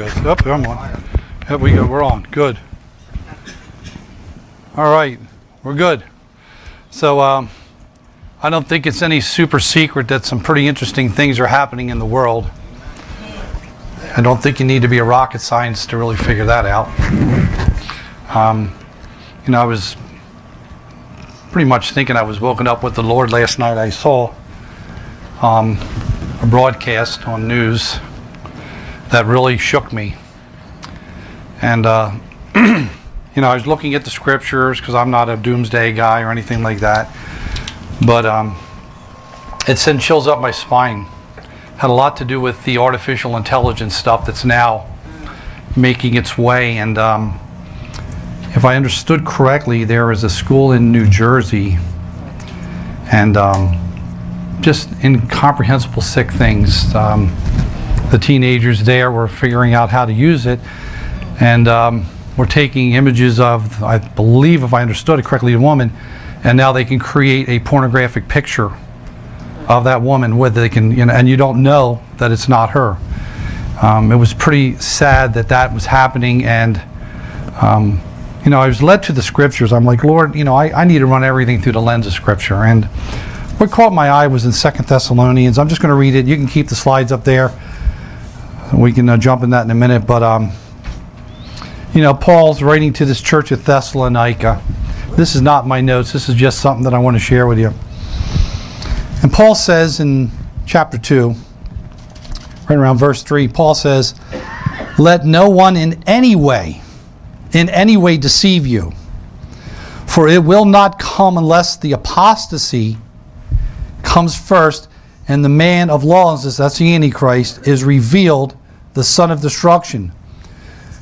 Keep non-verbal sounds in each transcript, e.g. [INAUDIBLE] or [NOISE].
Up, I'm on. We go. We're on. Good. All right, we're good. So, um, I don't think it's any super secret that some pretty interesting things are happening in the world. I don't think you need to be a rocket scientist to really figure that out. Um, you know, I was pretty much thinking I was woken up with the Lord last night. I saw um, a broadcast on news that really shook me. And, uh, [CLEARS THROAT] you know, I was looking at the scriptures because I'm not a doomsday guy or anything like that. But um, it sent chills up my spine. Had a lot to do with the artificial intelligence stuff that's now making its way. And um, if I understood correctly, there is a school in New Jersey and um, just incomprehensible sick things. Um, the teenagers there were figuring out how to use it, and um, we're taking images of, I believe, if I understood it correctly, a woman, and now they can create a pornographic picture of that woman with they can, you know, and you don't know that it's not her. Um, it was pretty sad that that was happening, and um, you know, I was led to the scriptures. I'm like, Lord, you know, I, I need to run everything through the lens of scripture, and what caught my eye was in Second Thessalonians. I'm just going to read it. You can keep the slides up there. We can uh, jump in that in a minute, but um, you know, Paul's writing to this church at Thessalonica. This is not my notes. This is just something that I want to share with you. And Paul says in chapter 2, right around verse 3, Paul says, Let no one in any way, in any way deceive you, for it will not come unless the apostasy comes first and the man of lawlessness, that's the Antichrist, is revealed, the son of destruction,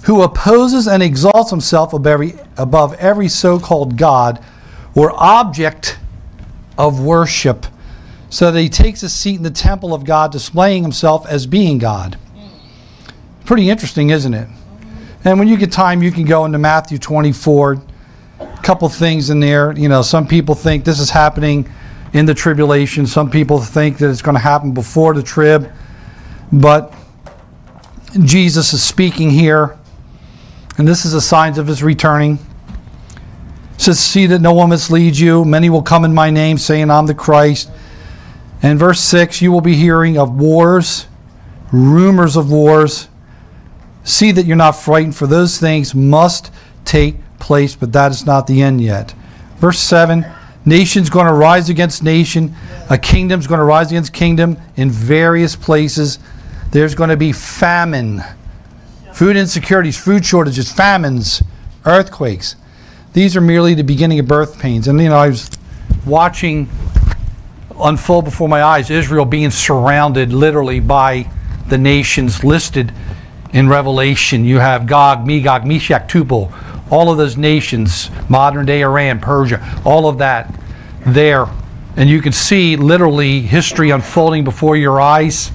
who opposes and exalts himself above every, so called God or object of worship, so that he takes a seat in the temple of God, displaying himself as being God. Pretty interesting, isn't it? And when you get time, you can go into Matthew 24. A couple things in there. You know, some people think this is happening in the tribulation. Some people think that it's going to happen before the trib, but Jesus is speaking here, and this is the signs of his returning. It says, See that no one misleads you. Many will come in my name, saying, I'm the Christ. And verse 6 You will be hearing of wars, rumors of wars. See that you're not frightened, for those things must take place, but that is not the end yet. Verse 7 Nation's going to rise against nation. A kingdom's going to rise against kingdom in various places. There's going to be famine, food insecurities, food shortages, famines, earthquakes. These are merely the beginning of birth pains. And, you know, I was watching unfold before my eyes Israel being surrounded literally by the nations listed in Revelation. You have Gog, Magog, Meshech, Tubal, all of those nations, modern day Iran, Persia, all of that there. And you can see literally history unfolding before your eyes.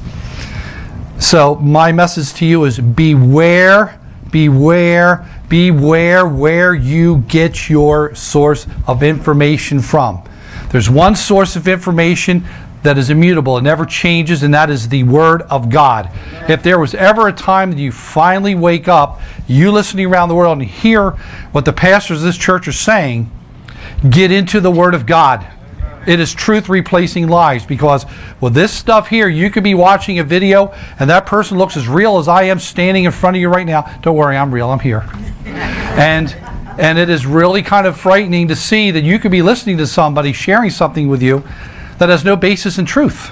So, my message to you is beware, beware, beware where you get your source of information from. There's one source of information that is immutable, it never changes, and that is the Word of God. If there was ever a time that you finally wake up, you listening around the world and hear what the pastors of this church are saying, get into the Word of God. It is truth replacing lies because with this stuff here, you could be watching a video and that person looks as real as I am standing in front of you right now. Don't worry, I'm real, I'm here. And and it is really kind of frightening to see that you could be listening to somebody sharing something with you that has no basis in truth.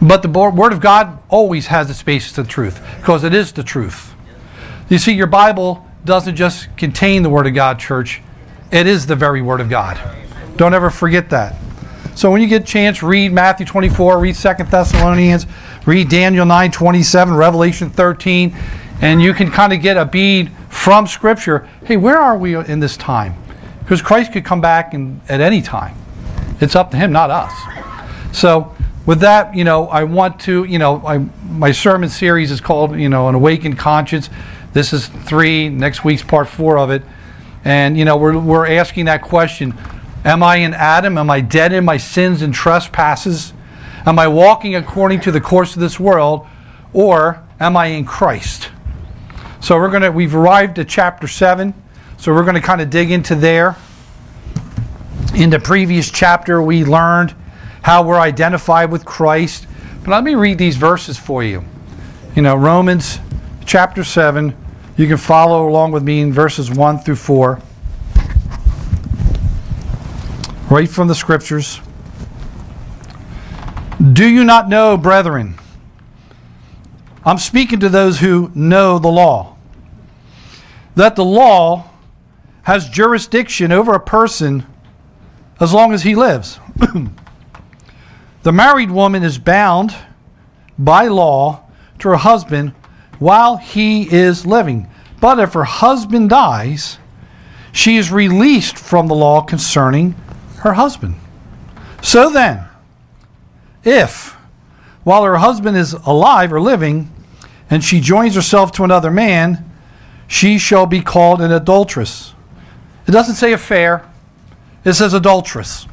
But the Word of God always has its basis in truth because it is the truth. You see, your Bible doesn't just contain the Word of God, church, it is the very Word of God. Don't ever forget that. So when you get a chance, read Matthew 24, read Second Thessalonians, read Daniel 9, 27, Revelation 13, and you can kind of get a bead from Scripture. Hey, where are we in this time? Because Christ could come back in, at any time. It's up to him, not us. So, with that, you know, I want to, you know, I, my sermon series is called, you know, An Awakened Conscience. This is three, next week's part four of it. And, you know, we're, we're asking that question Am I in Adam? Am I dead in my sins and trespasses? Am I walking according to the course of this world? Or am I in Christ? So we're gonna we've arrived at chapter seven. So we're gonna kind of dig into there. In the previous chapter, we learned how we're identified with Christ. But let me read these verses for you. You know, Romans chapter 7. You can follow along with me in verses 1 through 4. Right from the scriptures. Do you not know, brethren? I'm speaking to those who know the law. That the law has jurisdiction over a person as long as he lives. [CLEARS THROAT] the married woman is bound by law to her husband while he is living. But if her husband dies, she is released from the law concerning her husband. So then, if while her husband is alive or living, and she joins herself to another man, she shall be called an adulteress. It doesn't say affair, it says adulteress.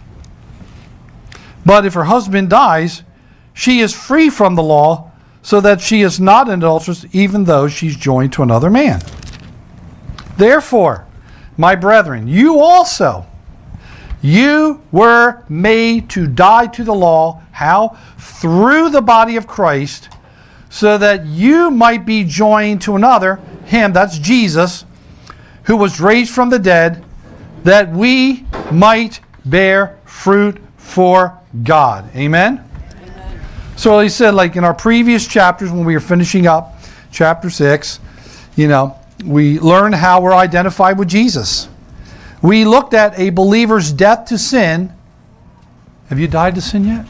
But if her husband dies, she is free from the law, so that she is not an adulteress, even though she's joined to another man. Therefore, my brethren, you also, you were made to die to the law. How? Through the body of Christ, so that you might be joined to another, him, that's Jesus, who was raised from the dead that we might bear fruit for God. Amen? Amen? So he said, like in our previous chapters when we were finishing up chapter 6, you know, we learned how we're identified with Jesus. We looked at a believer's death to sin. Have you died to sin yet?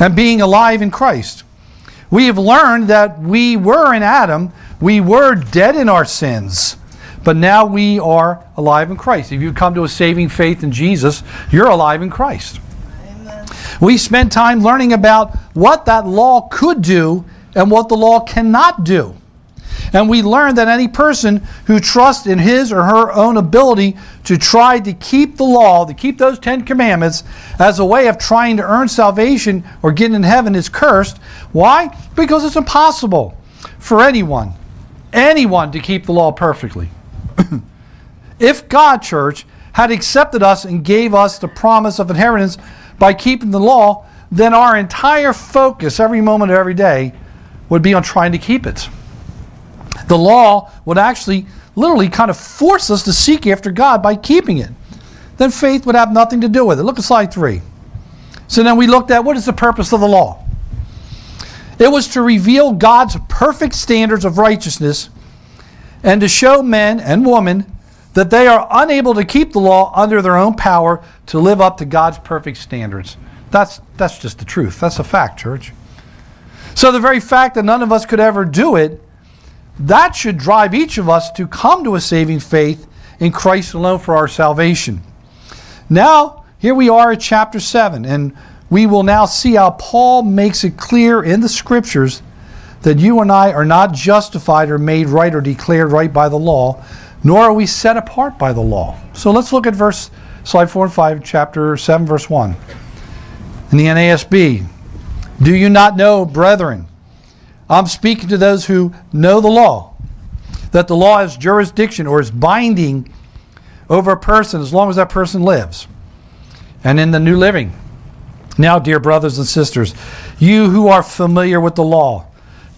And being alive in Christ. We have learned that we were in Adam, we were dead in our sins. But now we are alive in Christ. If you come to a saving faith in Jesus, you're alive in Christ. Amen. We spent time learning about what that law could do and what the law cannot do. And we learn that any person who trusts in his or her own ability to try to keep the law, to keep those Ten Commandments, as a way of trying to earn salvation or get in heaven is cursed. Why? Because it's impossible for anyone, anyone to keep the law perfectly. [COUGHS] if God, church, had accepted us and gave us the promise of inheritance by keeping the law, then our entire focus every moment of every day would be on trying to keep it. The law would actually literally kind of force us to seek after God by keeping it. Then faith would have nothing to do with it. Look at slide three. So then we looked at what is the purpose of the law? It was to reveal God's perfect standards of righteousness and to show men and women that they are unable to keep the law under their own power to live up to God's perfect standards. That's, that's just the truth. That's a fact, church. So, the very fact that none of us could ever do it, that should drive each of us to come to a saving faith in Christ alone for our salvation. Now, here we are at chapter 7, and we will now see how Paul makes it clear in the scriptures that you and I are not justified or made right or declared right by the law, nor are we set apart by the law. So let's look at verse slide 4 and 5, chapter 7, verse 1. In the NASB, do you not know, brethren? I'm speaking to those who know the law, that the law has jurisdiction or is binding over a person as long as that person lives. And in the New Living, now, dear brothers and sisters, you who are familiar with the law,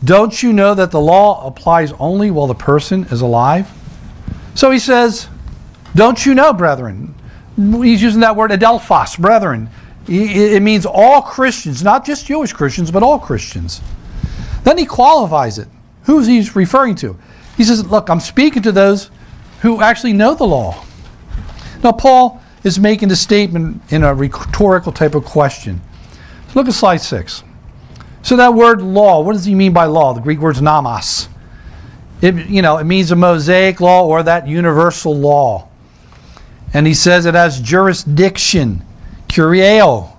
don't you know that the law applies only while the person is alive? So he says, Don't you know, brethren? He's using that word adelphos, brethren. It means all Christians, not just Jewish Christians, but all Christians. Then he qualifies it. Who's he referring to? He says, Look, I'm speaking to those who actually know the law. Now, Paul is making the statement in a rhetorical type of question. look at slide six. So that word law, what does he mean by law? The Greek word is nomos. It, you know, it means a Mosaic law or that universal law. And he says it has jurisdiction, kurieo.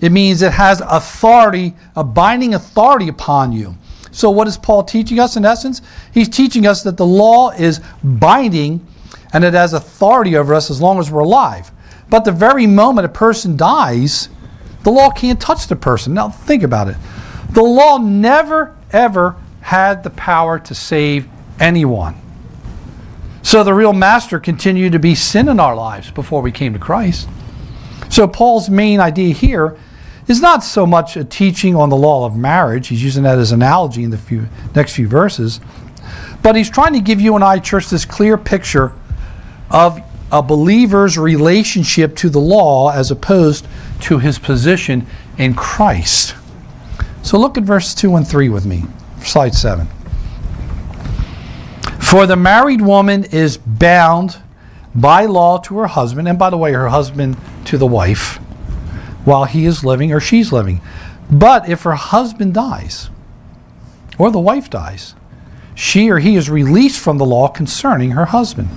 It means it has authority, a binding authority upon you. So what is Paul teaching us in essence? He's teaching us that the law is binding and it has authority over us as long as we're alive. But the very moment a person dies, the law can't touch the person. Now think about it. The law never, ever had the power to save anyone. So the real master continued to be sin in our lives before we came to Christ. So Paul's main idea here is not so much a teaching on the law of marriage. He's using that as an analogy in the few, next few verses. But he's trying to give you and I, church, this clear picture of a believer's relationship to the law as opposed to his position in Christ. So look at verse 2 and 3 with me, slide 7. For the married woman is bound by law to her husband, and by the way, her husband to the wife, while he is living or she's living. But if her husband dies, or the wife dies, she or he is released from the law concerning her husband.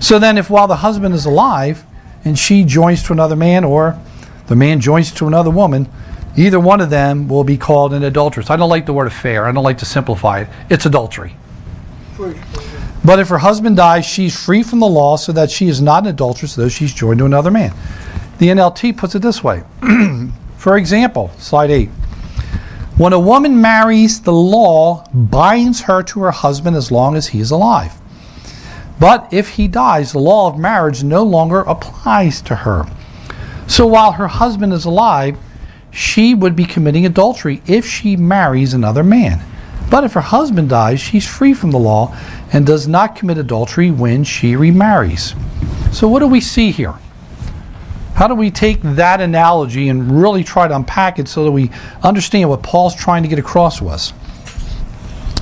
So then, if while the husband is alive and she joins to another man, or the man joins to another woman, either one of them will be called an adulteress. I don't like the word affair, I don't like to simplify it. It's adultery. But if her husband dies, she's free from the law so that she is not an adulteress, though she's joined to another man. The NLT puts it this way. [CLEARS THROAT] For example, slide 8. When a woman marries, the law binds her to her husband as long as he is alive. But if he dies, the law of marriage no longer applies to her. So while her husband is alive, she would be committing adultery if she marries another man. But if her husband dies, she's free from the law and does not commit adultery when she remarries. So, what do we see here? How do we take that analogy and really try to unpack it so that we understand what Paul's trying to get across to us?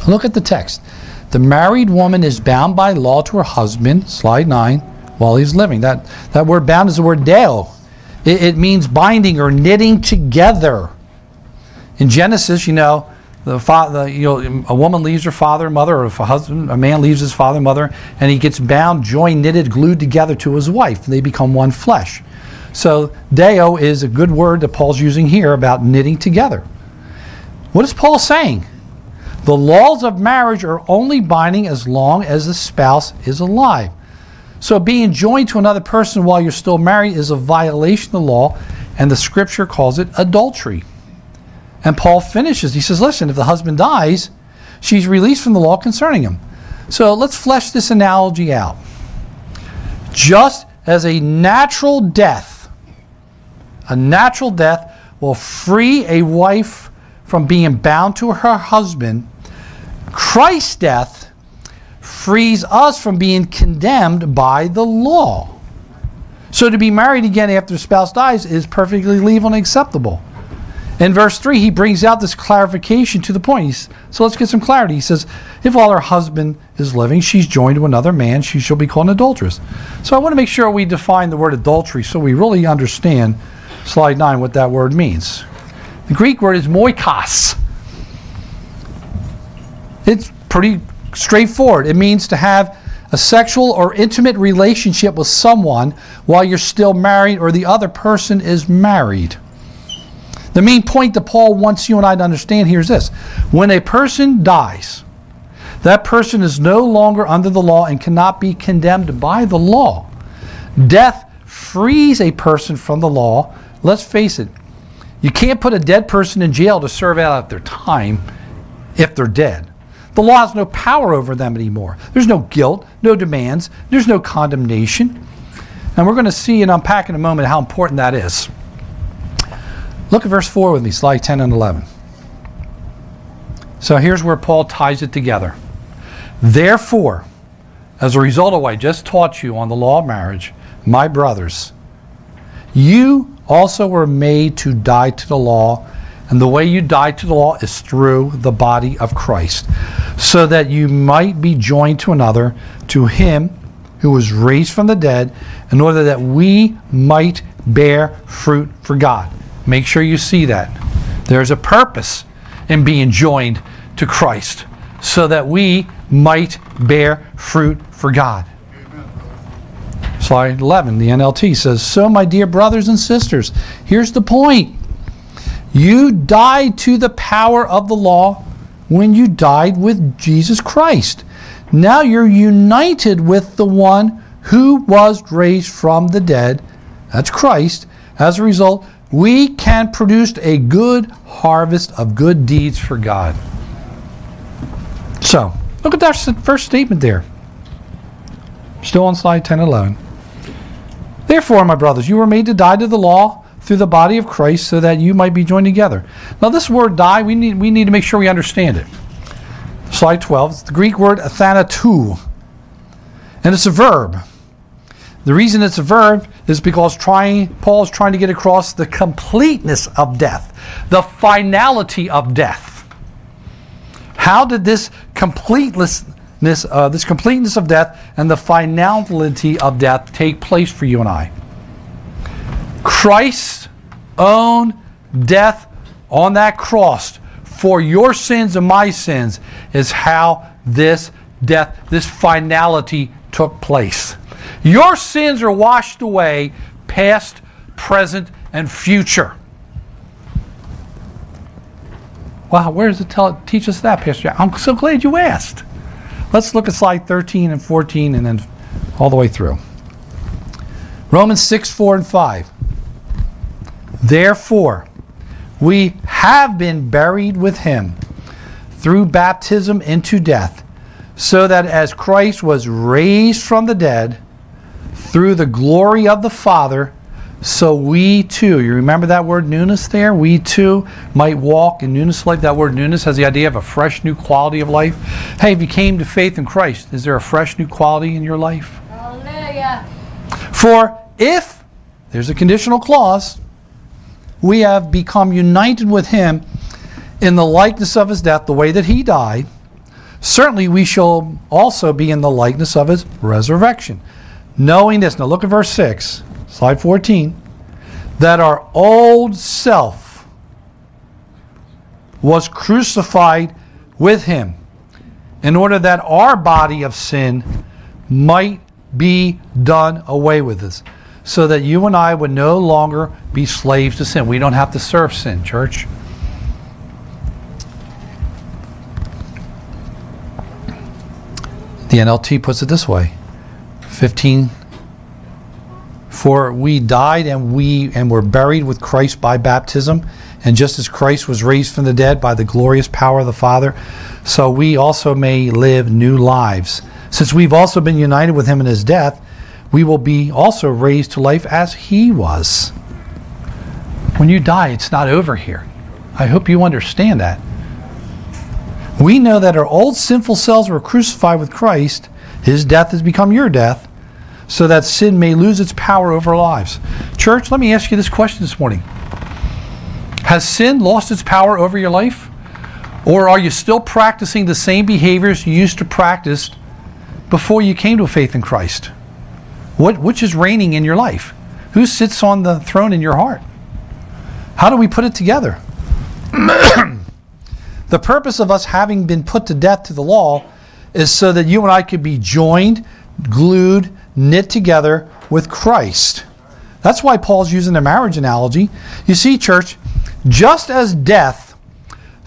Look at the text. The married woman is bound by law to her husband, slide 9, while he's living. That, that word bound is the word deo. It, it means binding or knitting together. In Genesis, you know, the father, you know, a woman leaves her father and mother, or if a husband, a man leaves his father and mother, and he gets bound, joined, knitted, glued together to his wife, they become one flesh. So deo is a good word that Paul's using here about knitting together. What is Paul saying? The laws of marriage are only binding as long as the spouse is alive. So being joined to another person while you're still married is a violation of the law, and the scripture calls it adultery. And Paul finishes. He says, Listen, if the husband dies, she's released from the law concerning him. So let's flesh this analogy out. Just as a natural death, a natural death will free a wife from being bound to her husband, Christ's death frees us from being condemned by the law. So to be married again after a spouse dies is perfectly legal and acceptable. In verse 3, he brings out this clarification to the point. He's, so let's get some clarity. He says, If while her husband is living, she's joined to another man, she shall be called an adulteress. So I want to make sure we define the word adultery so we really understand, slide 9, what that word means. The Greek word is moikos. It's pretty straightforward. It means to have a sexual or intimate relationship with someone while you're still married or the other person is married. The main point that Paul wants you and I to understand here is this when a person dies, that person is no longer under the law and cannot be condemned by the law. Death frees a person from the law. Let's face it, you can't put a dead person in jail to serve out their time if they're dead. The law has no power over them anymore. There's no guilt, no demands, there's no condemnation. And we're going to see and unpack in a moment how important that is. Look at verse 4 with me, slide 10 and 11. So here's where Paul ties it together. Therefore, as a result of what I just taught you on the law of marriage, my brothers, you also were made to die to the law, and the way you die to the law is through the body of Christ, so that you might be joined to another, to him who was raised from the dead, in order that we might bear fruit for God. Make sure you see that. There's a purpose in being joined to Christ so that we might bear fruit for God. Slide 11, the NLT says, So, my dear brothers and sisters, here's the point. You died to the power of the law when you died with Jesus Christ. Now you're united with the one who was raised from the dead. That's Christ. As a result, we can produce a good harvest of good deeds for God. So, Look at that first statement there. Still on slide 10 11. Therefore, my brothers, you were made to die to the law through the body of Christ so that you might be joined together. Now, this word die, we need, we need to make sure we understand it. Slide 12. It's the Greek word athanatou, and it's a verb. The reason it's a verb is because trying, Paul is trying to get across the completeness of death, the finality of death. How did this completeness, uh, this completeness of death and the finality of death take place for you and I? Christ's own death on that cross for your sins and my sins is how this death, this finality took place. Your sins are washed away, past, present, and future. Wow, where does it tell, teach us that, Pastor I'm so glad you asked. Let's look at slide 13 and 14 and then all the way through. Romans 6, 4, and 5. Therefore, we have been buried with him through baptism into death, so that as Christ was raised from the dead through the glory of the Father, so we too, you remember that word newness there? We too might walk in newness of life. That word newness has the idea of a fresh new quality of life. Hey, if you came to faith in Christ, is there a fresh new quality in your life? Hallelujah. For if, there's a conditional clause, we have become united with him in the likeness of his death, the way that he died, certainly we shall also be in the likeness of his resurrection. Knowing this, now look at verse 6, slide 14, that our old self was crucified with him in order that our body of sin might be done away with us so that you and I would no longer be slaves to sin. We don't have to serve sin, church. The NLT puts it this way 15 for we died and we and were buried with Christ by baptism and just as Christ was raised from the dead by the glorious power of the Father so we also may live new lives since we've also been united with him in his death we will be also raised to life as he was. When you die, it's not over here. I hope you understand that. We know that our old sinful selves were crucified with Christ. His death has become your death, so that sin may lose its power over our lives. Church, let me ask you this question this morning Has sin lost its power over your life? Or are you still practicing the same behaviors you used to practice before you came to faith in Christ? What, which is reigning in your life? Who sits on the throne in your heart? How do we put it together? [CLEARS THROAT] the purpose of us having been put to death to the law is so that you and I could be joined, glued, knit together with Christ. That's why Paul's using a marriage analogy. You see, church, just as death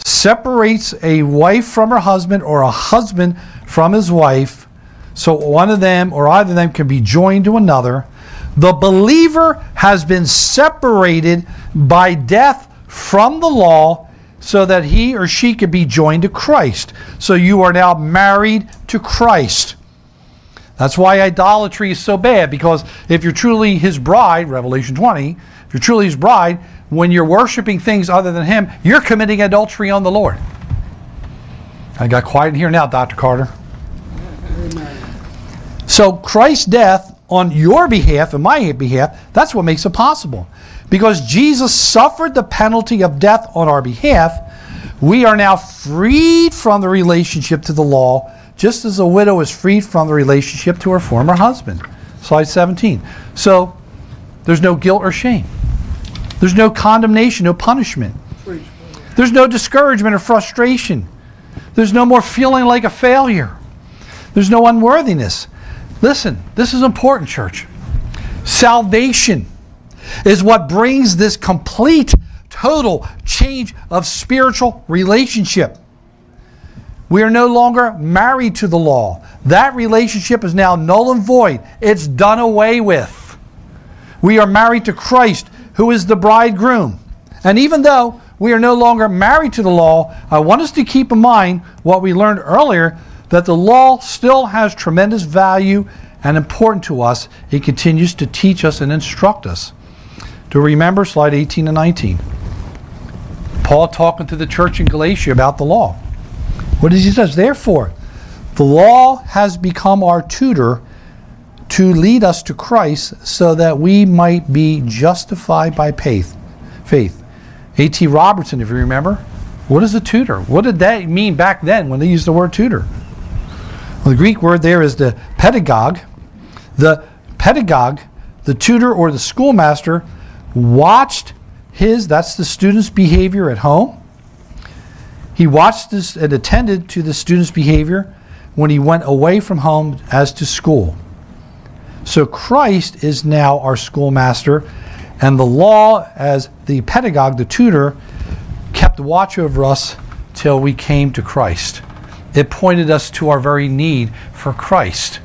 separates a wife from her husband or a husband from his wife, so one of them or either of them can be joined to another. The believer has been separated by death from the law so that he or she could be joined to Christ. So you are now married to Christ. That's why idolatry is so bad because if you're truly his bride, Revelation 20, if you're truly his bride, when you're worshiping things other than him, you're committing adultery on the Lord. I got quiet here now, Dr. Carter. So Christ's death on your behalf and my behalf, that's what makes it possible. Because Jesus suffered the penalty of death on our behalf, we are now freed from the relationship to the law, just as a widow is freed from the relationship to her former husband. Slide 17. So there's no guilt or shame. There's no condemnation, no punishment. There's no discouragement or frustration. There's no more feeling like a failure. There's no unworthiness. Listen, this is important, church. Salvation is what brings this complete, total change of spiritual relationship. We are no longer married to the law. That relationship is now null and void. It's done away with. We are married to Christ, who is the bridegroom. And even though we are no longer married to the law, I want us to keep in mind what we learned earlier that the law still has tremendous value and important to us. It continues to teach us and instruct us. Do remember slide 18 and 19? Paul talking to the church in Galatia about the law. What does he says? Therefore, the law has become our tutor to lead us to Christ so that we might be justified by faith. Faith. A.T. Robertson, if you remember, what is a tutor? What did that mean back then when they used the word tutor? Well, the Greek word there is the pedagogue. The pedagogue, the tutor or the schoolmaster, watched his, that's the student's behavior at home. He watched this and attended to the student's behavior when he went away from home as to school. So Christ is now our schoolmaster, and the law, as the pedagogue, the tutor, kept watch over us till we came to Christ. It pointed us to our very need for Christ.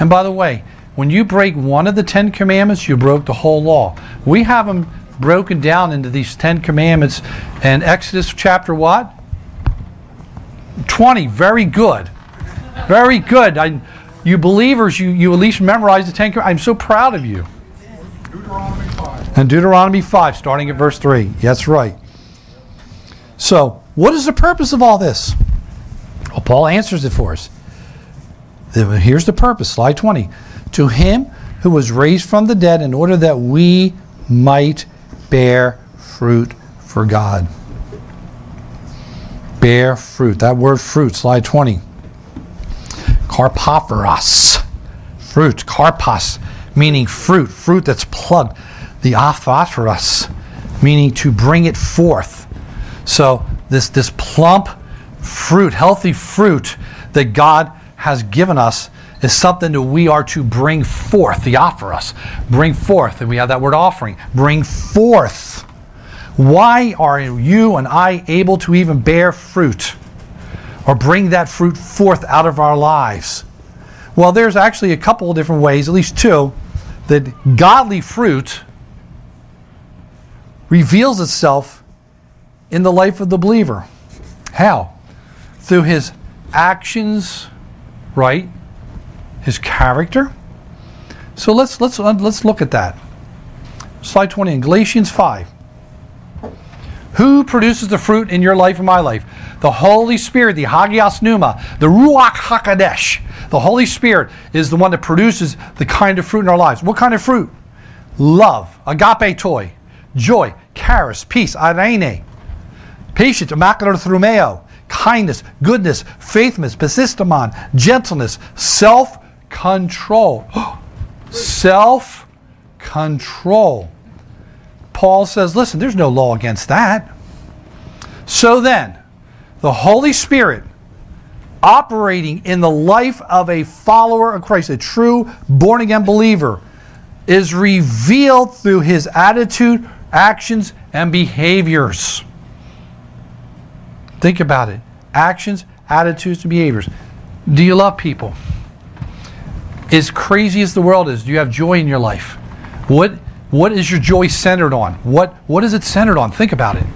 And by the way, when you break one of the Ten Commandments, you broke the whole law. We have them broken down into these Ten Commandments and Exodus chapter what? 20. Very good. Very good. I, you believers, you, you at least memorize the Ten Commandments. I'm so proud of you. Deuteronomy 5. And Deuteronomy 5, starting at verse 3. That's right. So, what is the purpose of all this? Well, Paul answers it for us. Here's the purpose, slide 20. To him who was raised from the dead in order that we might bear fruit for God. Bear fruit. That word fruit, slide 20. Karpophoros. Fruit. Karpos, meaning fruit. Fruit that's plugged. The aphoros, meaning to bring it forth. So this, this plump fruit, healthy fruit that God has given us is something that we are to bring forth, the offer us. Bring forth, and we have that word offering. Bring forth. Why are you and I able to even bear fruit or bring that fruit forth out of our lives? Well, there's actually a couple of different ways, at least two, that godly fruit reveals itself in the life of the believer. How? Through his actions, right? His character. So let's let's uh, let's look at that. Slide 20 in Galatians 5. Who produces the fruit in your life and my life? The Holy Spirit, the Hagios Pneuma, the Ruach HaKodesh. The Holy Spirit is the one that produces the kind of fruit in our lives. What kind of fruit? Love, agape toi, joy, charis, peace, irene, patience, immaculate throumeo, kindness, goodness, faithfulness, persistemon, gentleness, self control. [GASPS] self control. Paul says, listen, there's no law against that. So then, the Holy Spirit operating in the life of a follower of Christ, a true born again believer, is revealed through his attitude, actions, and behaviors. Think about it actions, attitudes, and behaviors. Do you love people? As crazy as the world is, do you have joy in your life? What, what is your joy centered on? What, what is it centered on? Think about it.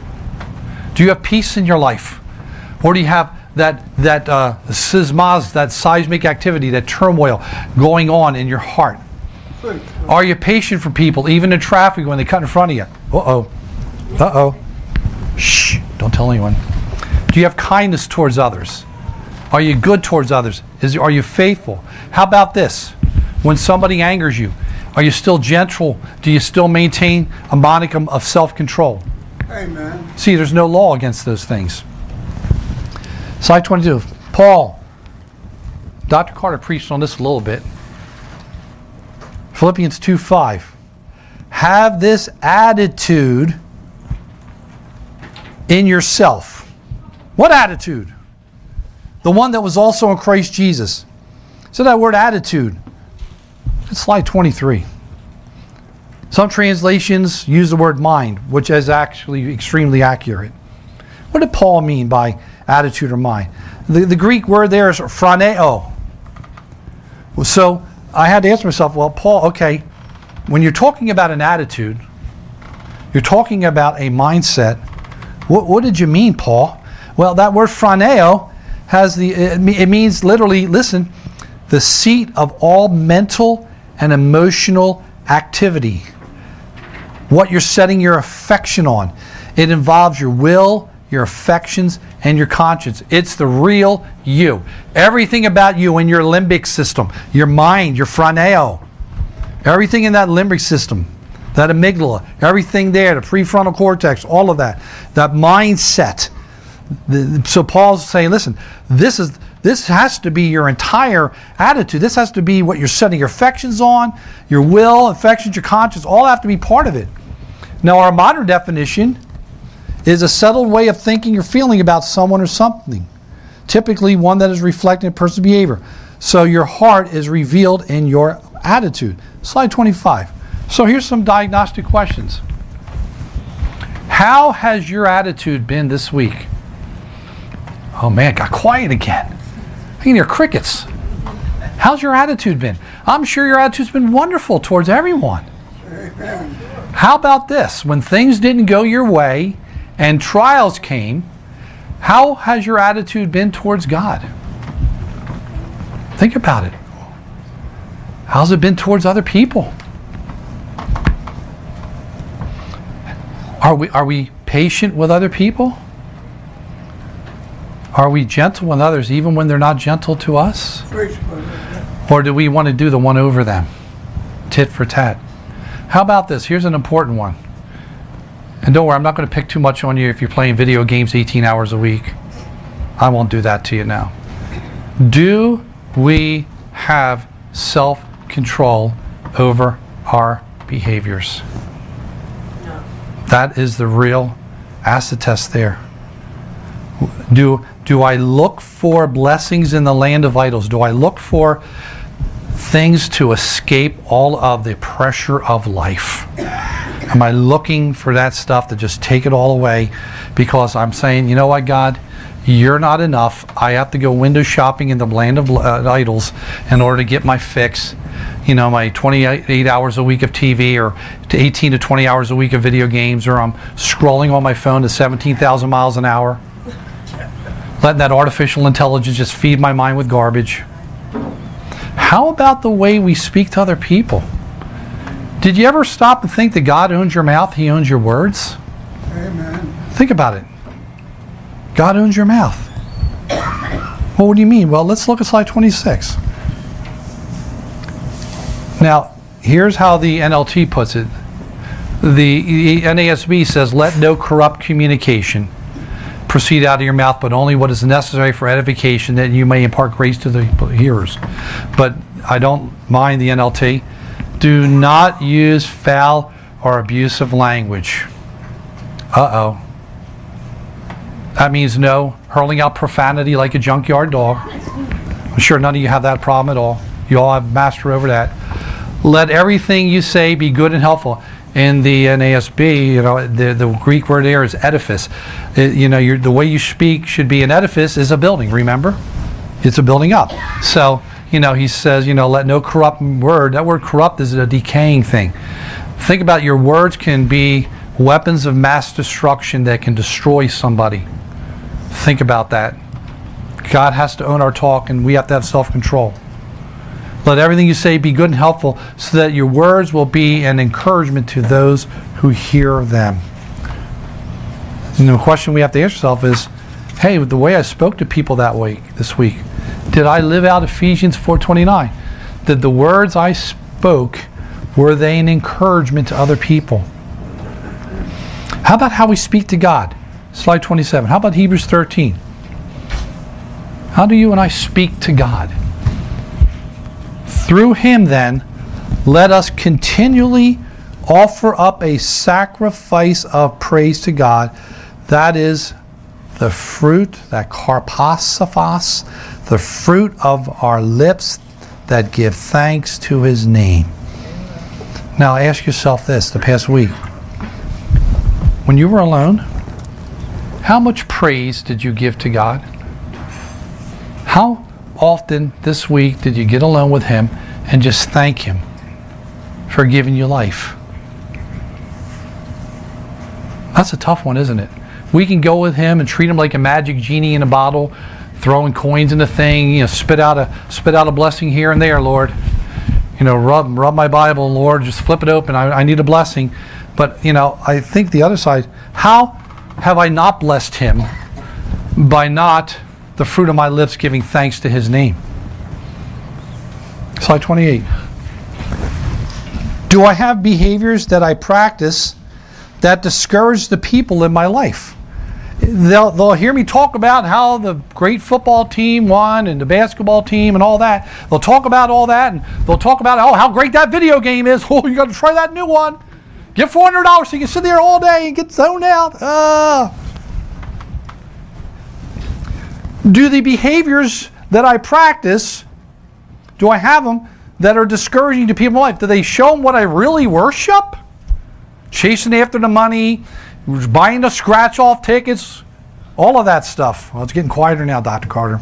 Do you have peace in your life? Or do you have that, that uh, that seismic activity, that turmoil going on in your heart? Are you patient for people, even in traffic when they cut in front of you? Uh oh. Uh oh. Shh, don't tell anyone. Do you have kindness towards others? Are you good towards others? Is, are you faithful? How about this? When somebody angers you, are you still gentle? Do you still maintain a monicum of self control? Amen. See, there's no law against those things. Slide 22. Paul. Dr. Carter preached on this a little bit. Philippians 2 5. Have this attitude in yourself what attitude? The one that was also in Christ Jesus. So that word attitude. It's slide 23. Some translations use the word mind, which is actually extremely accurate. What did Paul mean by attitude or mind? The, the Greek word there is phroneo. So I had to ask myself, well, Paul, okay, when you're talking about an attitude, you're talking about a mindset. What, what did you mean, Paul? Well, that word phroneo has the, it means literally, listen, the seat of all mental and emotional activity. What you're setting your affection on. It involves your will, your affections, and your conscience. It's the real you. Everything about you in your limbic system, your mind, your frontal, everything in that limbic system, that amygdala, everything there, the prefrontal cortex, all of that, that mindset. The- so Paul's saying, listen, this is this has to be your entire attitude. This has to be what you're setting your affections on, your will, affections, your conscience, all have to be part of it. Now, our modern definition is a settled way of thinking or feeling about someone or something, typically one that is reflecting a person's behavior. So your heart is revealed in your attitude. Slide 25. So here's some diagnostic questions. How has your attitude been this week? Oh man, got quiet again. I can hear crickets. How's your attitude been? I'm sure your attitude's been wonderful towards everyone. How about this? When things didn't go your way and trials came, how has your attitude been towards God? Think about it. How's it been towards other people? Are we, are we patient with other people? Are we gentle with others even when they're not gentle to us? Or do we want to do the one over them? Tit for tat. How about this? Here's an important one. And don't worry, I'm not going to pick too much on you if you're playing video games 18 hours a week. I won't do that to you now. Do we have self control over our behaviors? That is the real acid test there. Do, do I look for blessings in the land of idols? Do I look for things to escape all of the pressure of life? Am I looking for that stuff to just take it all away because I'm saying, you know what, God, you're not enough. I have to go window shopping in the land of uh, idols in order to get my fix. You know, my 28 hours a week of TV or 18 to 20 hours a week of video games, or I'm scrolling on my phone to 17,000 miles an hour. Letting that artificial intelligence just feed my mind with garbage. How about the way we speak to other people? Did you ever stop and think that God owns your mouth, He owns your words? Amen. Think about it. God owns your mouth. Well, what do you mean? Well, let's look at slide 26. Now, here's how the NLT puts it. The NASB says, Let no corrupt communication proceed out of your mouth, but only what is necessary for edification, that you may impart grace to the hearers. But I don't mind the NLT. Do not use foul or abusive language. Uh oh. That means no hurling out profanity like a junkyard dog. I'm sure none of you have that problem at all. You all have mastered over that. Let everything you say be good and helpful. In the NASB, you know, the, the Greek word there is edifice. It- you know, the way you speak should be an edifice is a building, remember? It's a building up. So, you know, he says, you know, let no corrupt word, that word corrupt is a decaying thing. Think about your words can be weapons of mass destruction that can destroy somebody. Think about that. God has to own our talk and we have to have self control. Let everything you say be good and helpful so that your words will be an encouragement to those who hear them. And the question we have to ask ourselves is hey, the way I spoke to people that week, this week, did I live out Ephesians 4:29? Did the words I spoke were they an encouragement to other people? How about how we speak to God? Slide 27. How about Hebrews 13? How do you and I speak to God? Through him, then, let us continually offer up a sacrifice of praise to God. That is the fruit, that karpasophos, the fruit of our lips that give thanks to his name. Now ask yourself this the past week. When you were alone, how much praise did you give to God? How often this week did you get alone with Him and just thank Him for giving you life? That's a tough one, isn't it? We can go with Him and treat Him like a magic genie in a bottle, throwing coins in the thing, you know, spit out a spit out a blessing here and there, Lord. You know, rub rub my Bible, Lord, just flip it open. I, I need a blessing. But you know, I think the other side, how have I not blessed him by not the fruit of my lips giving thanks to his name? Slide 28. Do I have behaviors that I practice that discourage the people in my life? They'll, they'll hear me talk about how the great football team won and the basketball team and all that. They'll talk about all that and they'll talk about oh how great that video game is. [LAUGHS] Oh, you got to try that new one. Get four hundred dollars so you can sit there all day and get zoned out. Uh, do the behaviors that I practice, do I have them that are discouraging to people in my life? Do they show them what I really worship? Chasing after the money, buying the scratch off tickets, all of that stuff. Well, it's getting quieter now, Dr. Carter.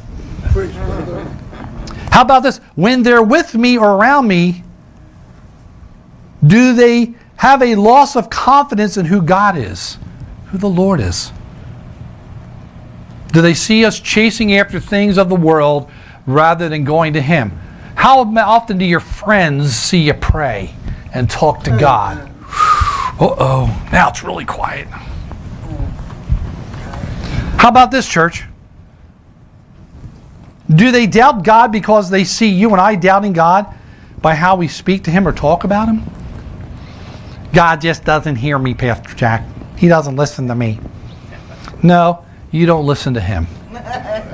How about this? When they're with me or around me, do they have a loss of confidence in who God is, who the Lord is? Do they see us chasing after things of the world rather than going to Him? How often do your friends see you pray and talk to God? Uh oh, now it's really quiet. How about this, church? Do they doubt God because they see you and I doubting God by how we speak to Him or talk about Him? God just doesn't hear me, Pastor Jack. He doesn't listen to me. No, you don't listen to Him. [LAUGHS]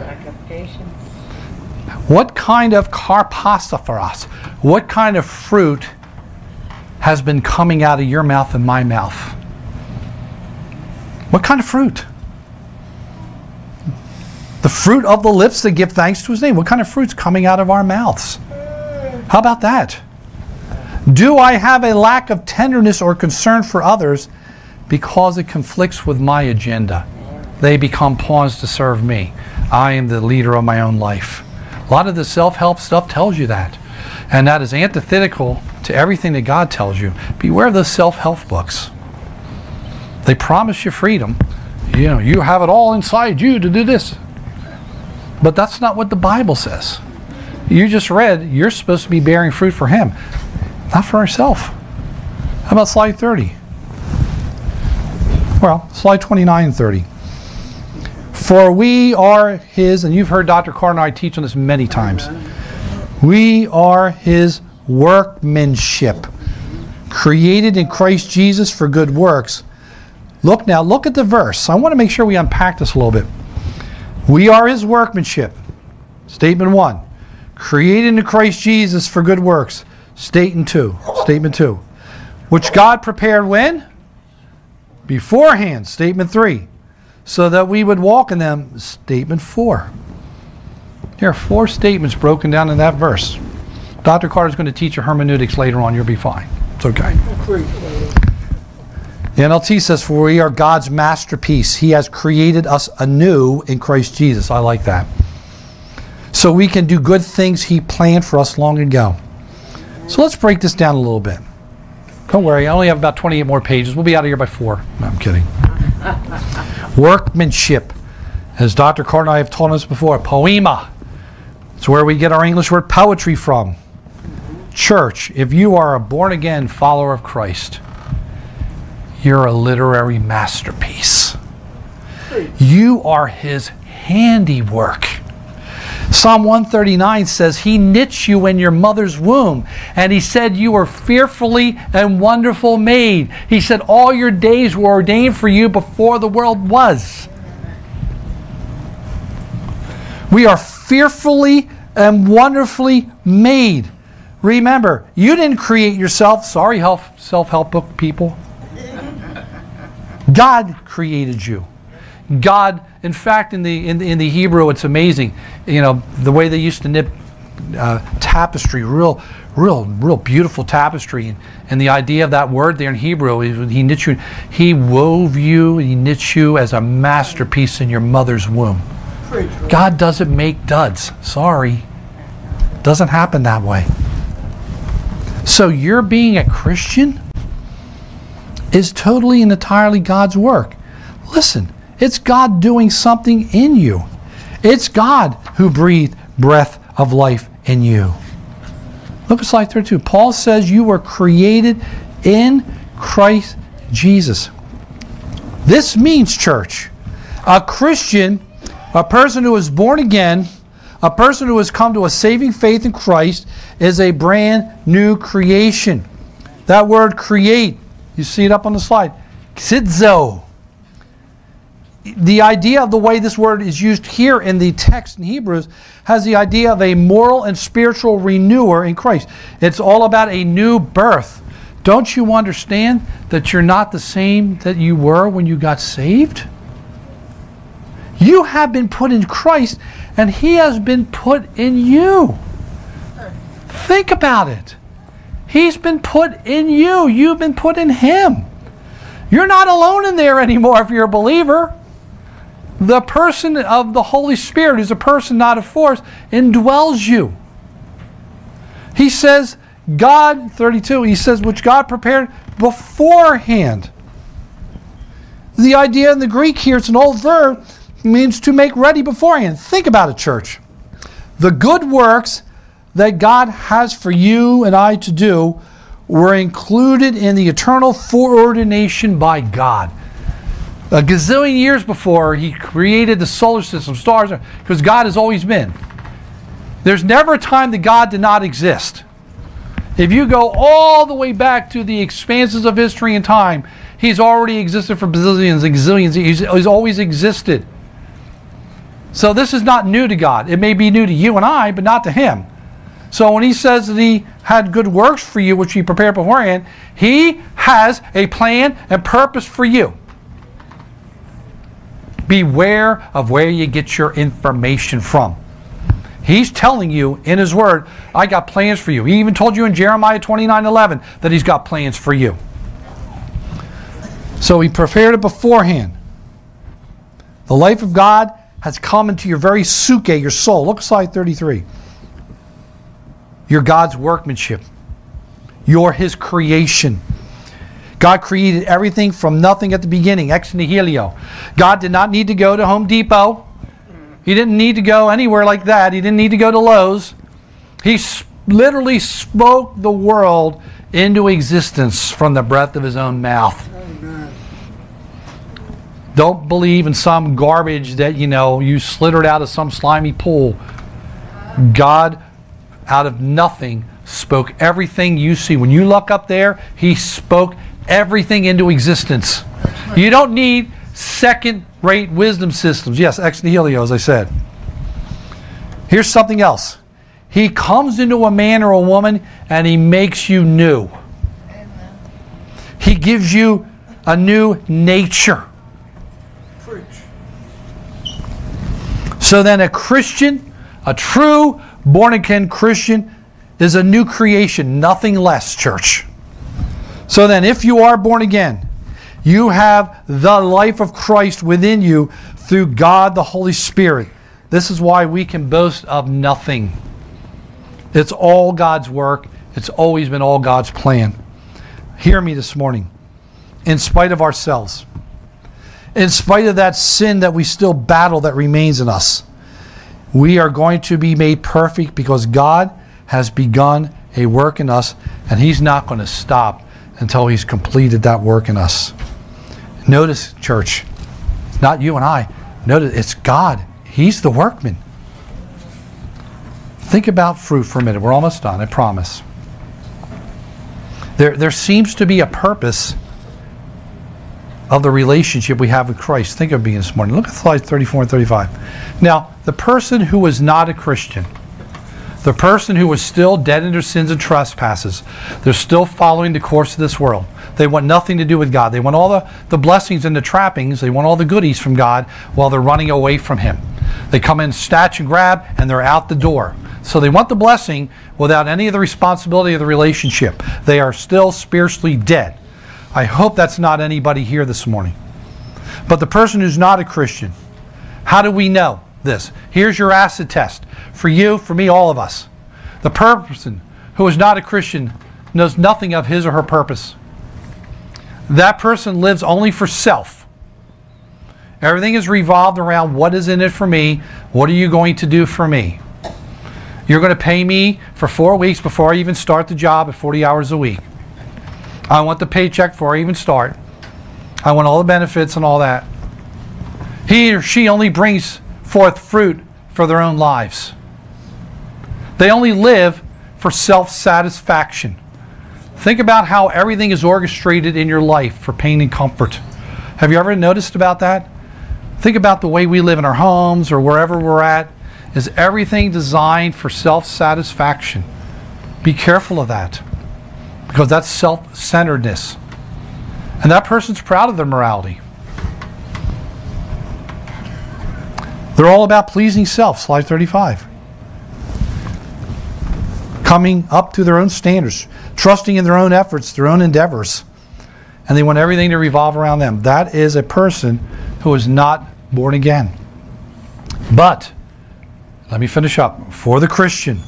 What kind of us? What kind of fruit has been coming out of your mouth and my mouth? What kind of fruit? The fruit of the lips that give thanks to his name. What kind of fruit's coming out of our mouths? Hmm. How about that? Do I have a lack of tenderness or concern for others because it conflicts with my agenda? They become pawns to serve me. I am the leader of my own life. A lot of the self help stuff tells you that. And that is antithetical to everything that God tells you. Beware of those self help books. They promise you freedom. You know, you have it all inside you to do this. But that's not what the Bible says. You just read, you're supposed to be bearing fruit for Him, not for ourselves. How about slide 30? Well, slide 29 and 30. For we are His, and you've heard Dr. I teach on this many times. We are His workmanship, created in Christ Jesus for good works. Look now, look at the verse. I want to make sure we unpack this a little bit. We are his workmanship. Statement one. Created in Christ Jesus for good works. Statement two. Statement two. Which God prepared when? Beforehand. Statement three. So that we would walk in them. Statement four. There are four statements broken down in that verse. Dr. Carter is going to teach you hermeneutics later on. You'll be fine. It's okay. The NLT says, For we are God's masterpiece. He has created us anew in Christ Jesus. I like that. So we can do good things He planned for us long ago. So let's break this down a little bit. Don't worry, I only have about 28 more pages. We'll be out of here by four. No, I'm kidding. Workmanship. As Dr. Carter and I have told us before, poiema. It's where we get our English word poetry from. Church, if you are a born again follower of Christ, you're a literary masterpiece. You are his handiwork. Psalm 139 says, He knits you in your mother's womb. And He said, You are fearfully and wonderful made. He said, All your days were ordained for you before the world was. We are fearfully and wonderfully made. Remember, you didn't create yourself. Sorry, self help book people. God created you. God, in fact, in the, in the, in the Hebrew, it's amazing. You know, the way they used to knit uh, tapestry, real, real, real beautiful tapestry. And, and the idea of that word there in Hebrew is he knit you, he wove you, he knit you as a masterpiece in your mother's womb. God doesn't make duds. Sorry. Doesn't happen that way. So you're being a Christian is totally and entirely God's work. Listen, it's God doing something in you. It's God who breathed breath of life in you. Look at slide 32. Paul says you were created in Christ Jesus. This means, church, a Christian, a person who is born again, a person who has come to a saving faith in Christ, is a brand new creation. That word create, you see it up on the slide, ktizo. The idea of the way this word is used here in the text in Hebrews has the idea of a moral and spiritual renewer in Christ. It's all about a new birth. Don't you understand that you're not the same that you were when you got saved? You have been put in Christ, and He has been put in you. Think about it. He's been put in you, you've been put in Him. You're not alone in there anymore if you're a believer. The person of the Holy Spirit, who's a person, not a force, indwells you. He says, God, 32, he says, which God prepared beforehand. The idea in the Greek here, it's an old verb, means to make ready beforehand. Think about it, church. The good works that God has for you and I to do were included in the eternal foreordination by God. A gazillion years before He created the solar system, stars, because God has always been. There's never a time that God did not exist. If you go all the way back to the expanses of history and time, He's already existed for bazillions and gazillions. He's, he's always existed. So this is not new to God. It may be new to you and I, but not to Him. So when He says that He had good works for you, which He prepared beforehand, He has a plan and purpose for you. Beware of where you get your information from. He's telling you in His Word, I got plans for you. He even told you in Jeremiah 29 11 that He's got plans for you. So He prepared it beforehand. The life of God has come into your very psuche, your soul. Look at slide 33. You're God's workmanship. You're His creation. God created everything from nothing at the beginning, ex nihilo. God did not need to go to Home Depot. He didn't need to go anywhere like that. He didn't need to go to Lowe's. He literally spoke the world into existence from the breath of His own mouth. Don't believe in some garbage that, you know, you slithered out of some slimy pool. God, out of nothing, spoke everything you see. When you look up there, He spoke everything into existence. You don't need second rate wisdom systems. Yes, ex nihilo, as I said. Here's something else He comes into a man or a woman and He makes you new. He gives you a new nature. So then, a Christian, a true born again Christian, is a new creation, nothing less, church. So then, if you are born again, you have the life of Christ within you through God the Holy Spirit. This is why we can boast of nothing. It's all God's work, it's always been all God's plan. Hear me this morning. In spite of ourselves, in spite of that sin that we still battle that remains in us, we are going to be made perfect because God has begun a work in us and He's not going to stop until He's completed that work in us. Notice, church, not you and I. Notice it's God. He's the workman. Think about fruit for a minute. We're almost done, I promise. There, there seems to be a purpose of the relationship we have with Christ. Think of me this morning. Look at slides 34 and 35. Now, the person who is not a Christian, the person who is still dead in their sins and trespasses, they're still following the course of this world. They want nothing to do with God. They want all the, the blessings and the trappings, they want all the goodies from God while they're running away from Him. They come in, snatch and grab, and they're out the door. So they want the blessing without any of the responsibility of the relationship. They are still spiritually dead. I hope that's not anybody here this morning. But the person who's not a Christian, how do we know this? Here's your acid test for you, for me, all of us. The person who is not a Christian knows nothing of his or her purpose. That person lives only for self. Everything is revolved around what is in it for me, What are you going to do for me? You're going to pay me for four weeks before I even start the job at 40 hours a week. I want the paycheck before I even start. I want all the benefits and all that. He or she only brings forth fruit for their own lives. They only live for self satisfaction. Think about how everything is orchestrated in your life for pain and comfort. Have you ever noticed about that? Think about the way we live in our homes or wherever we're at. Is everything designed for self satisfaction? Be careful of that because that's self centeredness. And that person's proud of their morality. They're all about pleasing self, slide 35. Coming up to their own standards, trusting in their own efforts, their own endeavors, and they want everything to revolve around them. That is a person who is not born again. But, let me finish up. For the Christian,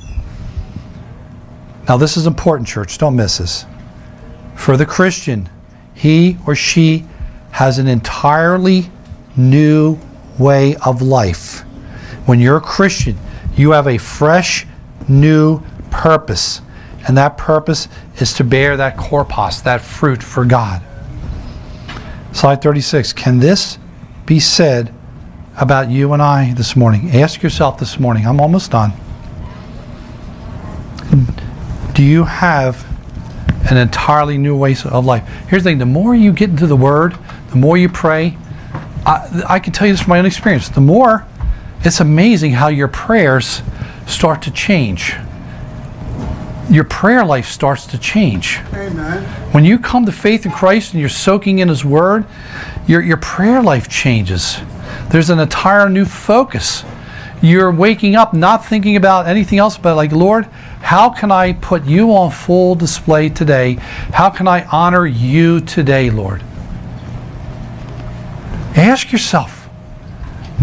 now this is important, church, don't miss this. For the Christian, he or she has an entirely new way of life. When you're a Christian, you have a fresh, new purpose. And that purpose is to bear that karpos, that fruit for God. Slide 36. Can this be said about you and I this morning? Ask yourself this morning. I'm almost done. Do you have an entirely new way of life? Here's the thing the more you get into the Word, the more you pray, I, I can tell you this from my own experience. The more, it's amazing how your prayers start to change. Your prayer life starts to change. Amen. When you come to faith in Christ and you're soaking in His Word, your, your prayer life changes. There's an entire new focus. You're waking up not thinking about anything else but like, Lord, how can I put you on full display today? How can I honor you today, Lord? Ask yourself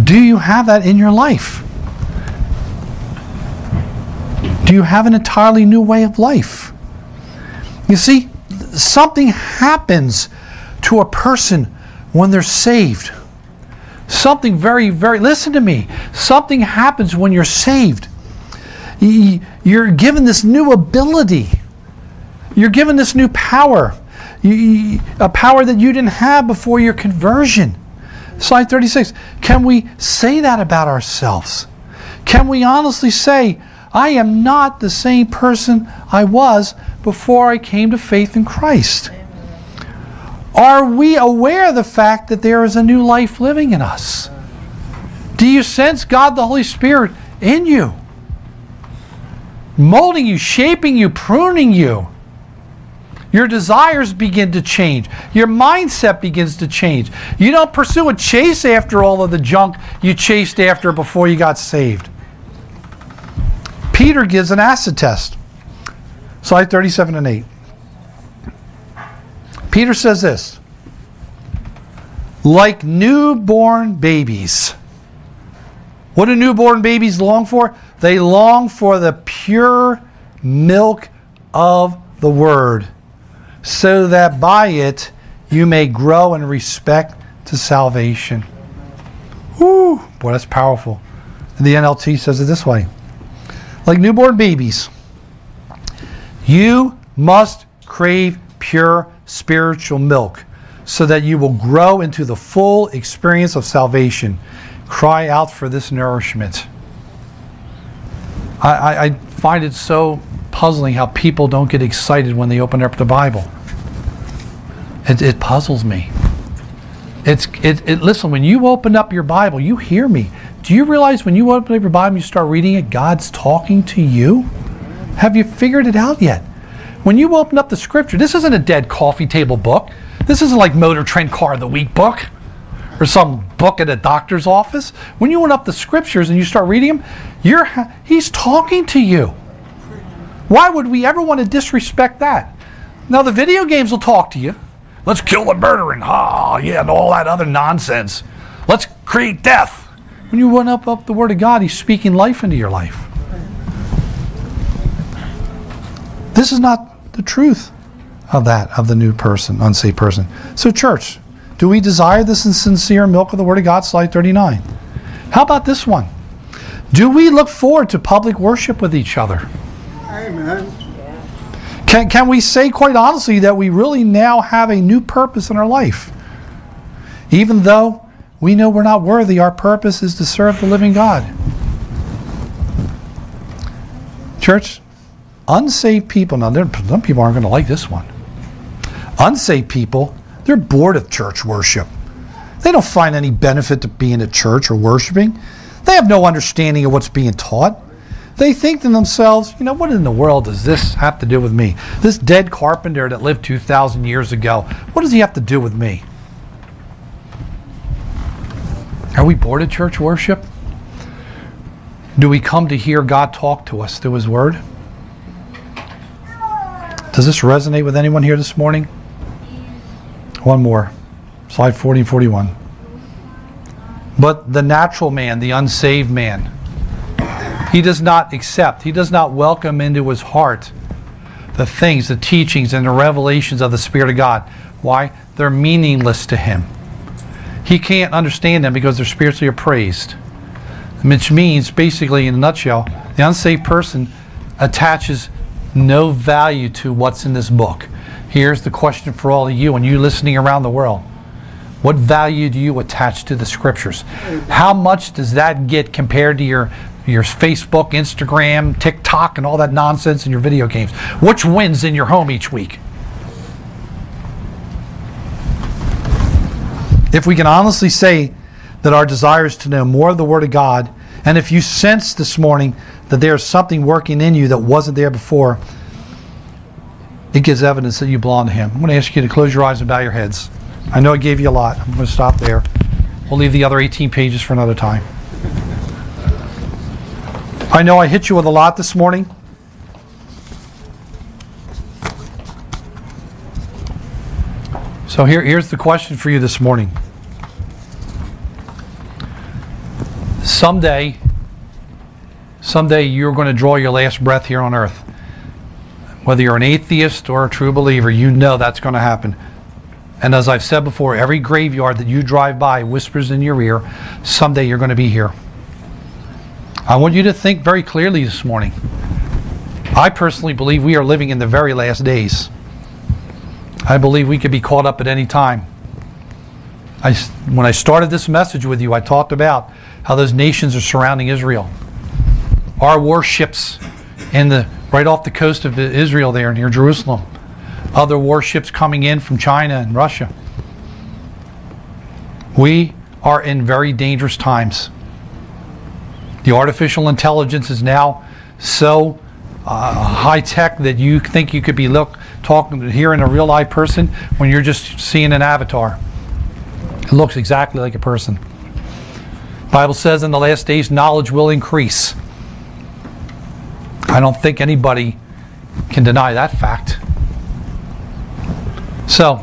do you have that in your life? Do you have an entirely new way of life? You see, something happens to a person when they're saved. Something very, very, listen to me. Something happens when you're saved. You're given this new ability, you're given this new power, a power that you didn't have before your conversion. Slide 36. Can we say that about ourselves? Can we honestly say, I am not the same person I was before I came to faith in Christ? Are we aware of the fact that there is a new life living in us? Do you sense God the Holy Spirit in you? Molding you, shaping you, pruning you. Your desires begin to change. Your mindset begins to change. You don't pursue and chase after all of the junk you chased after before you got saved. Peter gives an acid test. Slide 37 and 8. Peter says this like newborn babies. What do newborn babies long for? They long for the pure milk of the word so that by it you may grow in respect to salvation. Whoo, boy, that's powerful. And the NLT says it this way like newborn babies, you must crave pure spiritual milk so that you will grow into the full experience of salvation. Cry out for this nourishment. I, I, I find it so puzzling how people don't get excited when they open up the Bible. It, it puzzles me. It's it, it, listen, when you open up your Bible, you hear me. Do you realize when you open up your Bible, you start reading it, God's talking to you? Have you figured it out yet? When you open up the scripture, this isn't a dead coffee table book. This isn't like Motor Trend Car of the Week book or some book at a doctor's office. When you open up the scriptures and you start reading them, you're, he's talking to you. Why would we ever want to disrespect that? Now, the video games will talk to you. Let's kill the murdering. Oh, yeah, and all that other nonsense. Let's create death. When you run up, up the Word of God, He's speaking life into your life. This is not the truth of that, of the new person, unsaved person. So, church, do we desire this sincere milk of the Word of God? Slide 39. How about this one? Do we look forward to public worship with each other? Amen. Can, can we say quite honestly that we really now have a new purpose in our life? Even though we know we're not worthy, our purpose is to serve the living God. Church, unsaved people, now some people aren't going to like this one. Unsaved people, they're bored of church worship. They don't find any benefit to being at church or worshiping. They have no understanding of what's being taught. They think to themselves, you know, what in the world does this have to do with me? This dead carpenter that lived 2,000 years ago, what does he have to do with me? Are we bored of church worship? Do we come to hear God talk to us through His Word? Does this resonate with anyone here this morning? One more. Slide 40 and 41. But the natural man, the unsaved man, he does not accept, he does not welcome into his heart the things, the teachings, and the revelations of the Spirit of God. Why? They're meaningless to him. He can't understand them because they're spiritually appraised. Which means, basically, in a nutshell, the unsaved person attaches no value to what's in this book. Here's the question for all of you and you listening around the world. What value do you attach to the scriptures? How much does that get compared to your your Facebook, Instagram, TikTok, and all that nonsense in your video games? Which wins in your home each week? If we can honestly say that our desire is to know more of the Word of God, and if you sense this morning that there's something working in you that wasn't there before, it gives evidence that you belong to Him. I'm going to ask you to close your eyes and bow your heads. I know I gave you a lot. I'm going to stop there. We'll leave the other 18 pages for another time. I know I hit you with a lot this morning. So here, here's the question for you this morning. Someday, someday you're going to draw your last breath here on earth. Whether you're an atheist or a true believer, you know that's going to happen. And as I've said before, every graveyard that you drive by whispers in your ear, someday you're going to be here. I want you to think very clearly this morning. I personally believe we are living in the very last days. I believe we could be caught up at any time. I, when I started this message with you, I talked about how those nations are surrounding Israel. Our warships in the right off the coast of Israel there near Jerusalem other warships coming in from China and Russia. We are in very dangerous times. The artificial intelligence is now so uh, high tech that you think you could be look talking to hearing a real live person when you're just seeing an avatar. It looks exactly like a person. Bible says in the last days knowledge will increase. I don't think anybody can deny that fact. So,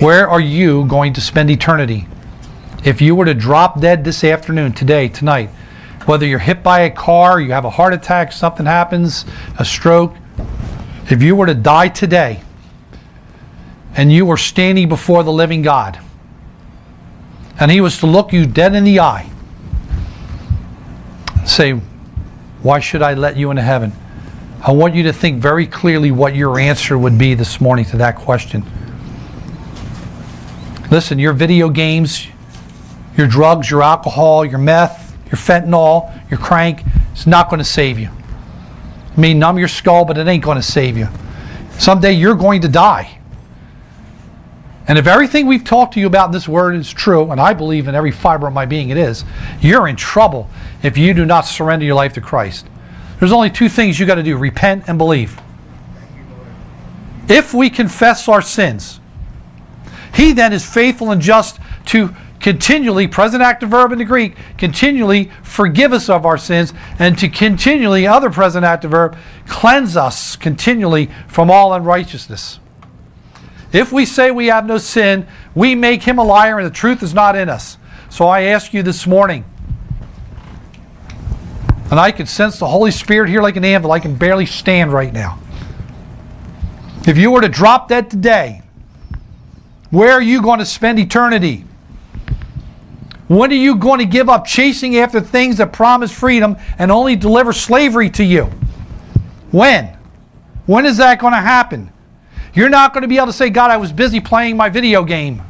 where are you going to spend eternity? If you were to drop dead this afternoon, today, tonight, whether you're hit by a car, you have a heart attack, something happens, a stroke, if you were to die today and you were standing before the living God and He was to look you dead in the eye, say, Why should I let you into heaven? I want you to think very clearly what your answer would be this morning to that question. Listen, your video games, your drugs, your alcohol, your meth, your fentanyl, your crank, it's not going to save you. I mean, numb your skull, but it ain't going to save you. Someday you're going to die. And if everything we've talked to you about in this word is true, and I believe in every fiber of my being it is, you're in trouble if you do not surrender your life to Christ. There's only two things you got to do repent and believe. If we confess our sins, He then is faithful and just to continually, present active verb in the Greek, continually forgive us of our sins, and to continually, other present active verb, cleanse us continually from all unrighteousness. If we say we have no sin, we make him a liar and the truth is not in us. So I ask you this morning, and I can sense the Holy Spirit here like an anvil. I can barely stand right now. If you were to drop that today, where are you going to spend eternity? When are you going to give up chasing after things that promise freedom and only deliver slavery to you? When? When is that going to happen? You're not going to be able to say, God, I was busy playing my video game.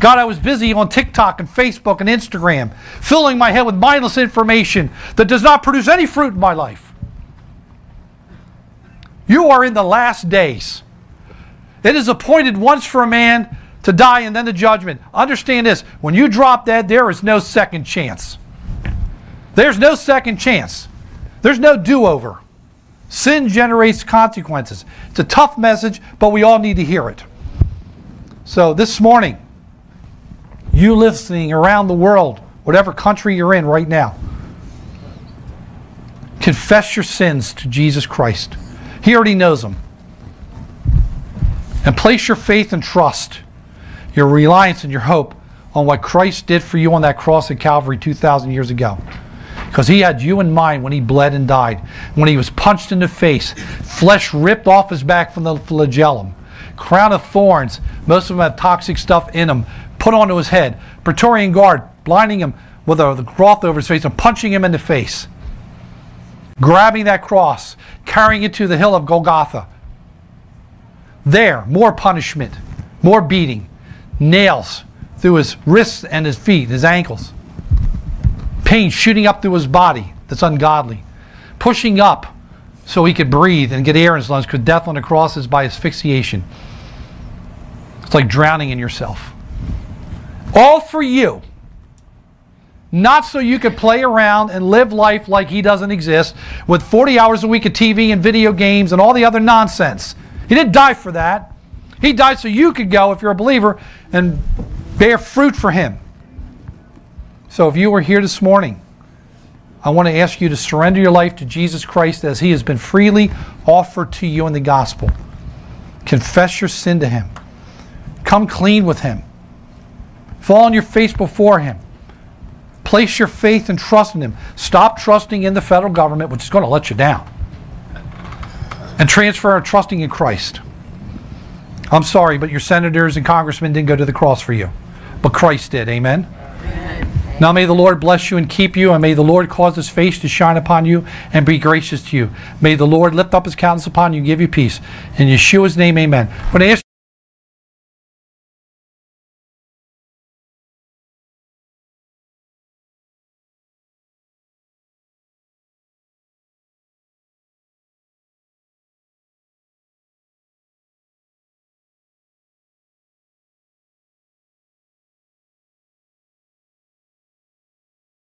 God, I was busy on TikTok and Facebook and Instagram, filling my head with mindless information that does not produce any fruit in my life. You are in the last days. It is appointed once for a man to die and then the judgment. Understand this when you drop dead, there is no second chance. There's no second chance. There's no do over. Sin generates consequences. It's a tough message, but we all need to hear it. So this morning, you listening around the world, whatever country you're in right now, confess your sins to Jesus Christ. He already knows them. And place your faith and trust, your reliance and your hope on what Christ did for you on that cross at Calvary 2,000 years ago. Because he had you in mind when he bled and died. When he was punched in the face, flesh ripped off his back from the flagellum, crown of thorns, most of them had toxic stuff in them, put onto his head, Praetorian guard blinding him with a, cloth over his face and punching him in the face, grabbing that cross, carrying it to the hill of Golgotha. There, more punishment, more beating, nails through his wrists and his feet, his ankles pain shooting up through his body that's ungodly, pushing up so he could breathe and get air in his lungs because death on the cross is by asphyxiation. It's like drowning in yourself. All for you. Not so you could play around and live life like he doesn't exist with 40 hours a week of TV and video games and all the other nonsense. He didn't die for that. He died so you could go, if you're a believer, and bear fruit for him. So if you are here this morning, I want to ask you to surrender your life to Jesus Christ as he has been freely offered to you in the gospel. Confess your sin to him. Come clean with him. Fall on your face before him. Place your faith and trust in him. Stop trusting in the federal government, which is going to let you down. And transfer our trusting in Christ. I'm sorry, but your senators and congressmen didn't go to the cross for you. But Christ did. Amen. Now may the Lord bless you and keep you, and may the Lord cause his face to shine upon you and be gracious to you. May the Lord lift up his countenance upon you and give you peace. In Yeshua's name, amen. When I ask